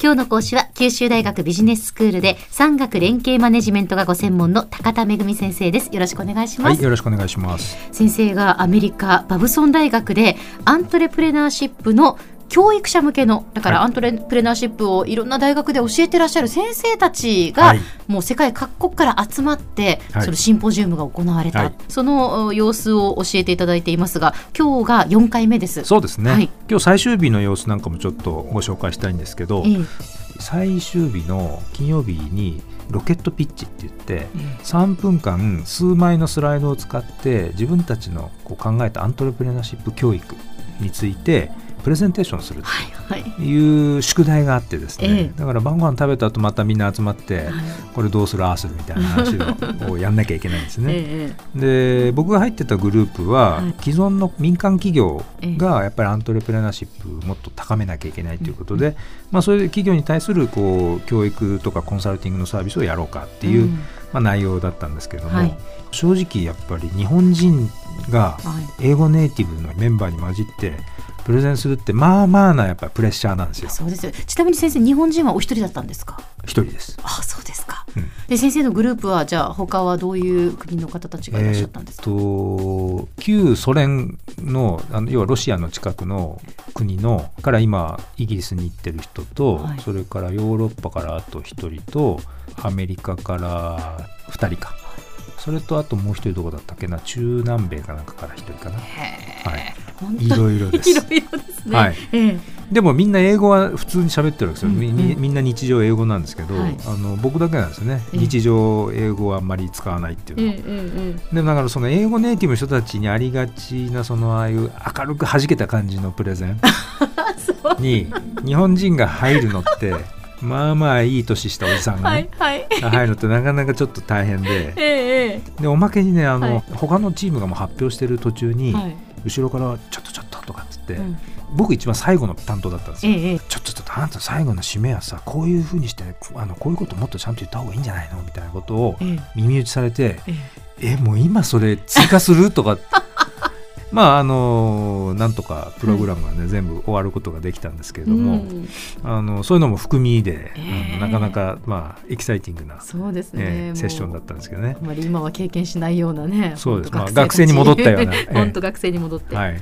今日の講師は九州大学ビジネススクールで産学連携マネジメントがご専門の高田恵先生です。よろしくお願いします、はい、よろしくお願いします。先生がアメリカバブソン大学でアントレプレナーシップの教育者向けのだからはい。アントレプレナーシップをいろんな大学で教えてらっしゃる先生たちが、はい。もう世界各国から集まって、はい。そのシンポジウムが行われた、はい。そのお様子を教えていただいていますが今日が4回目です。そうですね、はい。今日最終日の様子なんかもちょっとご紹介したいんですけど、ええ。最終日の金曜日にロケットピッチって言って、3分間数枚のスライドを使って自分たちのこう考えたアントレプレナーシップ教育についてプレゼンテーションするはいはい。という宿題があってですね、ええ。だから晩ご飯食べた後またみんな集まって、はい。これどうする？ああするみたいな話ををやんなきゃいけないんですね。ええで僕が入ってたグループは、はい。既存の民間企業がやっぱりアントレプレナーシップをもっと高めなきゃいけないということで、まあ、そういう企業に対するこう教育とかコンサルティングのサービスをやろうかっていう、うん。まあ、内容だったんですけども、はい。正直やっぱり日本人がはい。英語ネイティブのメンバーに混じってプレゼンするってまあまあなやっぱりプレッシャーなんですよ。そうですよ。ちなみに先生日本人はお一人だったんですか？一人です。あそうですか、うん。で先生のグループはじゃあ他はどういう国の方たちがいらっしゃえったんですか、と旧ソ連のあの要はロシアの近くの国のから今イギリスに行ってる人と、はい。それからヨーロッパからあと1人とアメリカから2人か。それとあともう1人どこだったっけな？中南米かなんかから1人かな、はい、いろいろです。いろいろですね、はい。ええ。でもみんな英語は普通に喋ってるわけですよ、みうんうん。みんな日常英語なんですけど、はい。あの僕だけなんですよね、ええ。日常英語はあんまり使わないっていうのは。でもだからその英語ネイティブの人たちにありがちなそのああいう明るく弾けた感じのプレゼン に日本人が入るのってまあまあいい年したおじさんがはねい、はい。が入るのってなかなかちょっと大変で。えええでおまけにねあの、はい。他のチームがもう発表してる途中に、えはい。後ろから「ちょっとちょっと」とかっつって、うん。僕一番最後の担当だったんですよ。えちょっとちょっとあなた最後の締めはさこういうふうにしてあのこういうこともっとちゃんと言った方がいいんじゃないの？みたいなことをええ。耳打ちされてええ。えもう今それ追加する？とかまああのなんとかプログラムがね、全部終わることができたんですけれども、うん。あのそういうのも含みで、なかなかまあエキサイティングな、そうですね、セッションだったんですけどね。あ。まり今は経験しないようなねそうです。まあ学生に戻ったような ええ。本当学生に戻って、はい、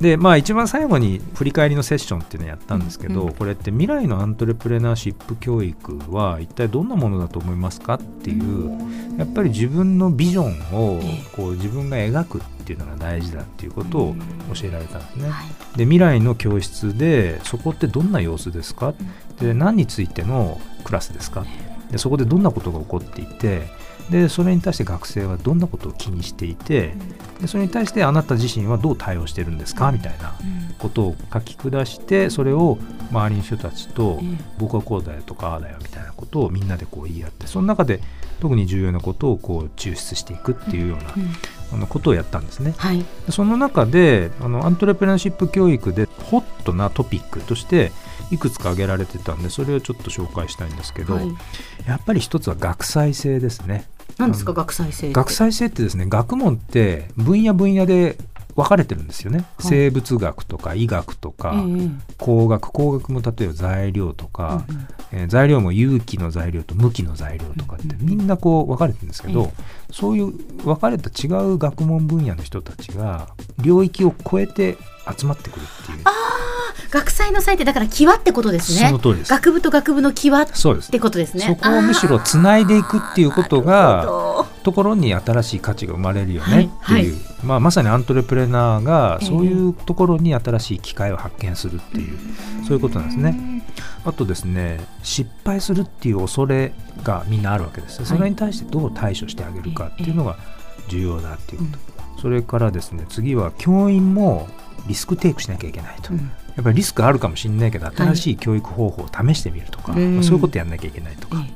でまあ一番最後に振り返りのセッションっていうのをやったんですけど、これって未来のアントレプレナーシップ教育は一体どんなものだと思いますかっていうやっぱり自分のビジョンをえ。こう自分が描くっていうのが大事だっていうことを教えられたんですね。はい。で未来の教室でそこってどんな様子ですか？で何についてのクラスですか？でそこでどんなことが起こっていて？でそれに対して学生はどんなことを気にしていて？でそれに対してあなた自身はどう対応してるんですか？みたいなことを書き下してそれを周りの人たちとええ僕はこうだよとかああだよみたいなことをみんなでこう言い合ってその中で特に重要なことをこう抽出していくっていうようなうんあのことをやったんですね。はいでその中であのアントレプレナーシップ教育でホットなトピックとしていくつか挙げられてたんでそれをちょっと紹介したいんですけど、はいやっぱり一つは学際性ですね。何ですか学際性って？学際性ってですね学問って分野分野で分かれてるんですよね、はい。生物学とか医学とか、ええ工学工学も例えば材料とか、うんうん。えー材料も有機の材料と無機の材料とかってみんなこう分かれてるんですけど、うんそういう分かれた違う学問分野の人たちが領域を超えて集まってくるっていう。学際の際ってだから際ってことですね。その通りです。学部と学部の際ってことですね。そこをむしろつないでいくっていうことがところに新しい価値が生まれるよねっていう、まあ、まさにアントレプレナーがそういうところに新しい機会を発見するっていう、そういうことなんですね。あとですね失敗するっていう恐れがみんなあるわけです、それに対してどう対処してあげるかっていうのが重要だっていうこと、それからですね次は教員もリスクテイクしなきゃいけないと、うん。やっぱりリスクあるかもしれないけど新しい教育方法を試してみるとか、うん。まあそういうことやんなきゃいけないとか、え。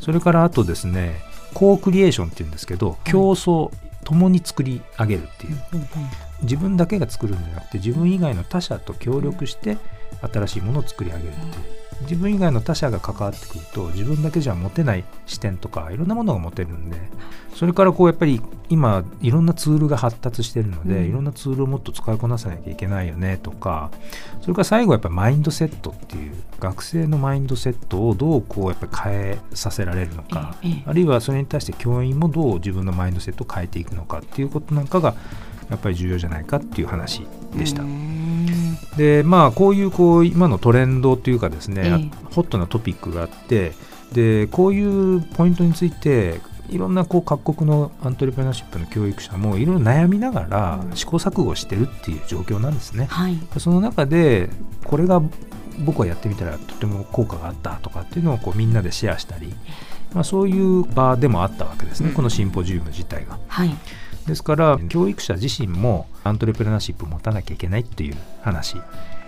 それからあとですねコークリエーションっていうんですけど競争、共に作り上げるっていう。自分だけが作るんじゃなくて自分以外の他者と協力して新しいものを作り上げるっていう自分以外の他者が関わってくると自分だけじゃ持てない視点とかいろんなものが持てるんでそれからこうやっぱり今いろんなツールが発達してるので、うん。いろんなツールをもっと使いこなさなきゃいけないよねとかそれから最後はやっぱりマインドセットっていう学生のマインドセットをどうこうやっぱり変えさせられるのか、あるいはそれに対して教員もどう自分のマインドセットを変えていくのかっていうことなんかがやっぱり重要じゃないかっていう話でしたでまあこういうこう今のトレンドというかですね、ええ。ホットなトピックがあってでこういうポイントについていろんなこう各国のアントレプレナーシップの教育者もいろいろ悩みながら試行錯誤してるっていう状況なんですね。はい。その中でこれが僕はやってみたらとても効果があったとかっていうのをこうみんなでシェアしたり、まあ、そういう場でもあったわけですね、うん。このシンポジウム自体が。はいですから教育者自身もアントレプレナーシップを持たなきゃいけないっていう話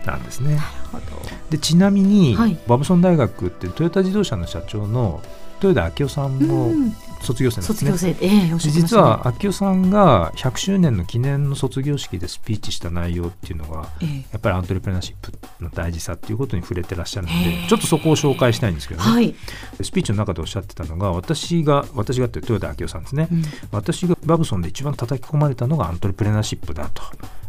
なんですね。なるほど。でちなみに、はい。バブソン大学ってトヨタ自動車の社長の豊田昭夫さんもうん卒業生なんですね。卒業生で、ええおっしゃってましたね。実は昭夫さんが100周年の記念の卒業式でスピーチした内容っていうのがええ。やっぱりアントレプレナーシップの大事さっていうことに触れてらっしゃるのへでーちょっとそこを紹介したいんですけどね、はい、スピーチの中でおっしゃってたのが私が私がって豊田昭夫さんですね、うん。私がバブソンで一番叩き込まれたのがアントレプレナーシップだと。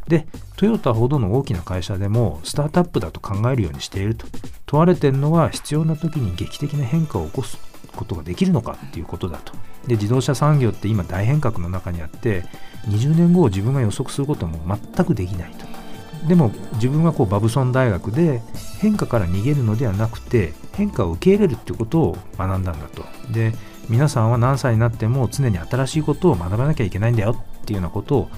でトヨタほどの大きな会社でもスタートアップだと考えるようにしていると。問われているのは必要な時に劇的な変化を起こすことができるのかっていうことだと。で自動車産業って今大変革の中にあって20年後を自分が予測することも全くできないと。でも自分はこうバブソン大学で変化から逃げるのではなくて変化を受け入れるっていうことを学んだんだと。で皆さんは何歳になっても常に新しいことを学ばなきゃいけないんだよっていうようなことを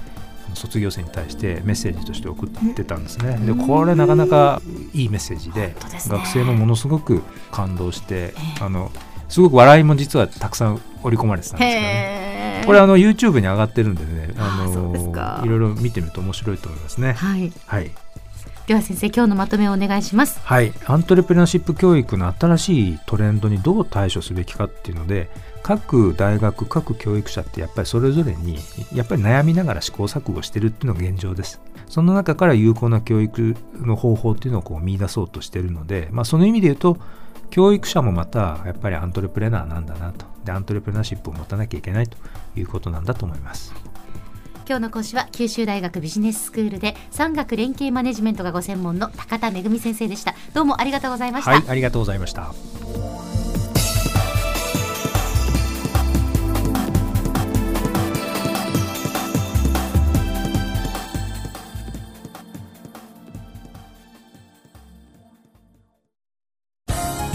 卒業生に対してメッセージとして送ってたんですね。でこれなかなかいいメッセージで学生もものすごく感動してええ。あのすごく笑いも実はたくさん織り込まれてたんですけどね。これあの YouTube に上がってるんでね、あのいろいろ見てみると面白いと思いますね。はい。はい、では先生今日のまとめをお願いします。はい、アントレプレナーシップ教育の新しいトレンドにどう対処すべきかっていうので各大学各教育者ってやっぱりそれぞれにやっぱり悩みながら試行錯誤してるっていうのが現状です。その中から有効な教育の方法っていうのをこう見出そうとしてるので、まあ、その意味で言うと教育者もまたやっぱりアントレプレナーなんだなと。でアントレプレナーシップを持たなきゃいけないということなんだと思います。今日の講師は九州大学ビジネススクールで産学連携マネジメントがご専門の高田恵先生でした。どうもありがとうございました、はいありがとうございました